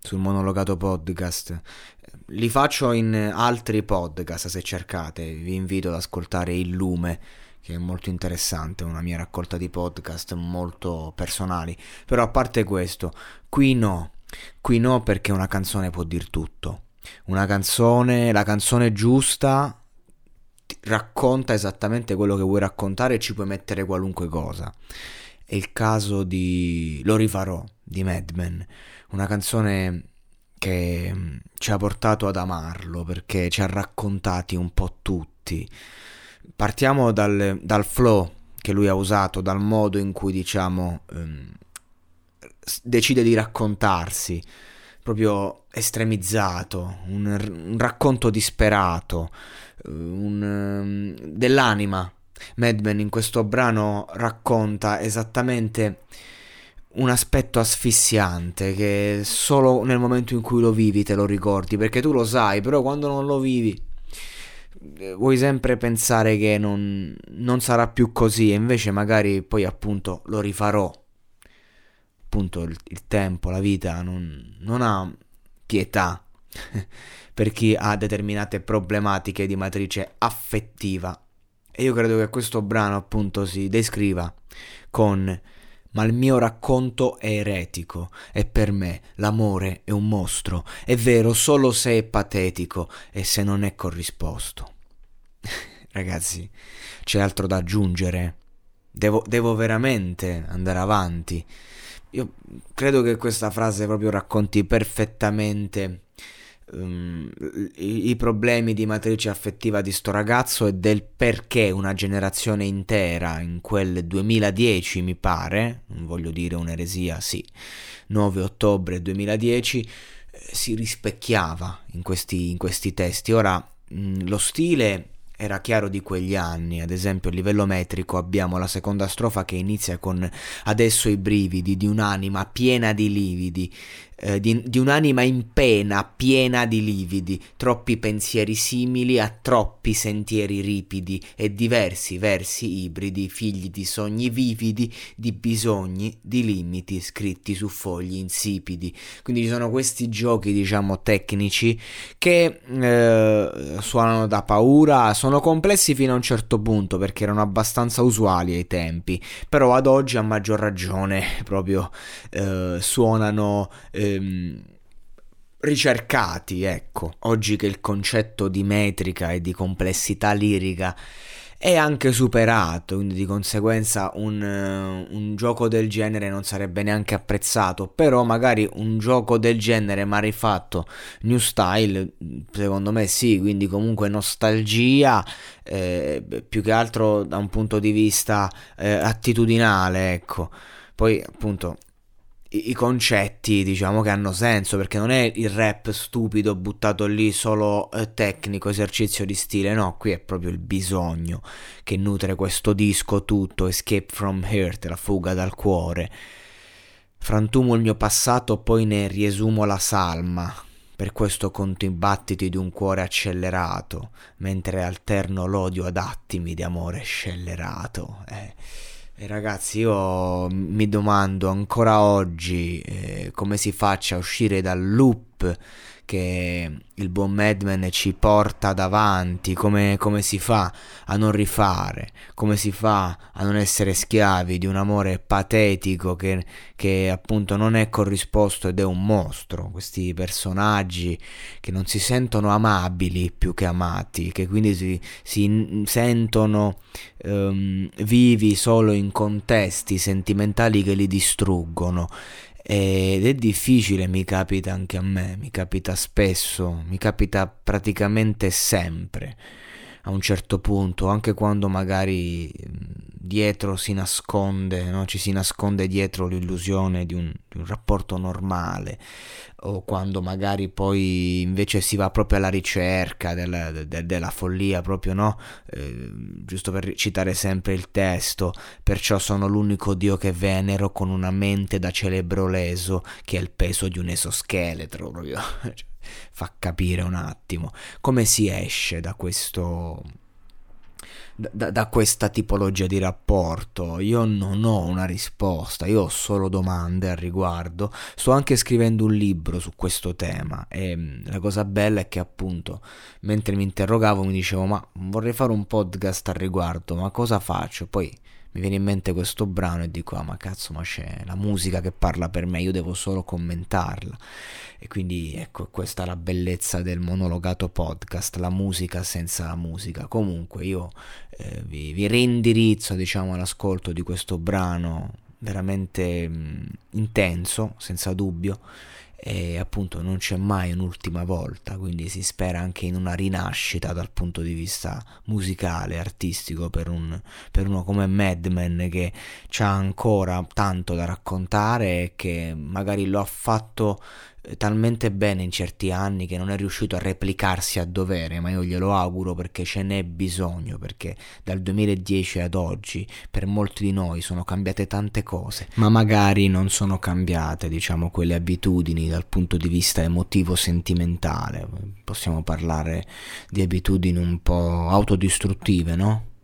sul monologato podcast. Li faccio in altri podcast se cercate, vi invito ad ascoltare Il Lume che è molto interessante, una mia raccolta di podcast molto personali, però a parte questo, qui no, qui no perché una canzone può dir tutto, una canzone, la canzone giusta racconta esattamente quello che vuoi raccontare e ci puoi mettere qualunque cosa. È il caso di Lo rifarò di Madman, una canzone che mm, ci ha portato ad amarlo perché ci ha raccontati un po' tutti. Partiamo dal, dal flow che lui ha usato, dal modo in cui diciamo um, decide di raccontarsi, proprio estremizzato, un, un racconto disperato, un, um, dell'anima. Madman in questo brano racconta esattamente un aspetto asfissiante che solo nel momento in cui lo vivi te lo ricordi, perché tu lo sai, però quando non lo vivi eh, vuoi sempre pensare che non, non sarà più così e invece magari poi appunto lo rifarò. Appunto il, il tempo, la vita non, non ha pietà per chi ha determinate problematiche di matrice affettiva. E io credo che questo brano appunto si descriva con ma il mio racconto è eretico e per me l'amore è un mostro, è vero solo se è patetico e se non è corrisposto. Ragazzi, c'è altro da aggiungere? Devo, devo veramente andare avanti? Io credo che questa frase proprio racconti perfettamente um, i, i, problemi di matrice affettiva di sto ragazzo e del perché una generazione intera in quel 2010 mi pare, non voglio dire un'eresia, sì, 9 ottobre 2010 eh, si rispecchiava in questi, in questi testi. Ora mh, lo stile era chiaro di quegli anni, ad esempio a livello metrico abbiamo la seconda strofa che inizia con adesso i brividi di un'anima piena di lividi, eh, di, di, un'anima in pena, piena di lividi, troppi pensieri simili a troppi sentieri ripidi e diversi versi ibridi, figli di sogni vividi, di bisogni, di limiti scritti su fogli insipidi. Quindi ci sono questi giochi, diciamo, tecnici che eh, suonano da paura, sono complessi fino a un certo punto perché erano abbastanza usuali ai tempi, però ad oggi a maggior ragione proprio eh, suonano... Eh, ehm, ricercati, ecco, oggi che il concetto di metrica e di complessità lirica è anche superato, quindi di conseguenza un, un, gioco del genere non sarebbe neanche apprezzato, però magari un gioco del genere ma rifatto new style, secondo me sì, quindi comunque nostalgia, eh, più che altro da un punto di vista eh, attitudinale, ecco. Poi appunto i, concetti diciamo che hanno senso perché non è il rap stupido buttato lì solo eh, tecnico esercizio di stile no qui è proprio il bisogno che nutre questo disco tutto escape from hurt la fuga dal cuore. Frantumo il mio passato poi ne riesumo la salma. Per questo conto i battiti di un cuore accelerato mentre alterno l'odio ad attimi di amore scellerato eh ragazzi, io mi domando ancora oggi eh, come si faccia a uscire dal loop che il buon Madman ci porta davanti, come, come, si fa a non rifare, come si fa a non essere schiavi di un amore patetico che, che appunto non è corrisposto ed è un mostro, questi personaggi che non si sentono amabili più che amati, che quindi si, si sentono um, vivi solo in contesti sentimentali che li distruggono ed è difficile, mi capita anche a me, mi capita spesso, mi capita praticamente sempre a un certo punto, anche quando magari dietro si nasconde, no? ci si nasconde dietro l'illusione di un, di un, rapporto normale, o quando magari poi invece si va proprio alla ricerca della, de, della follia, proprio no? Eh, giusto per citare sempre il testo, perciò sono l'unico dio che venero con una mente da celebro leso che ha il peso di un esoscheletro, proprio. Cioè, fa capire un attimo come si esce da questo da, da, questa tipologia di rapporto. Io non ho una risposta, io ho solo domande al riguardo. Sto anche scrivendo un libro su questo tema e mm, la cosa bella è che appunto mentre mi interrogavo mi dicevo ma vorrei fare un podcast al riguardo, ma cosa faccio? Poi mi viene in mente questo brano e dico ah ma cazzo ma c'è la musica che parla per me io devo solo commentarla. E quindi ecco questa è la bellezza del monologato podcast la musica senza la musica. Comunque io eh, vi, vi rindirizzo diciamo all'ascolto di questo brano veramente mh, intenso senza dubbio e appunto non c'è mai un'ultima volta, quindi si spera anche in una rinascita dal punto di vista musicale, artistico per, un, per uno come Madman che ha ancora tanto da raccontare e che magari lo ha fatto talmente bene in certi anni che non è riuscito a replicarsi a dovere, ma io glielo auguro perché ce n'è bisogno, perché dal 2010 ad oggi per molti di noi sono cambiate tante cose, ma magari non sono cambiate, diciamo, quelle abitudini dal punto di vista emotivo sentimentale. Possiamo parlare di abitudini un po' autodistruttive, no?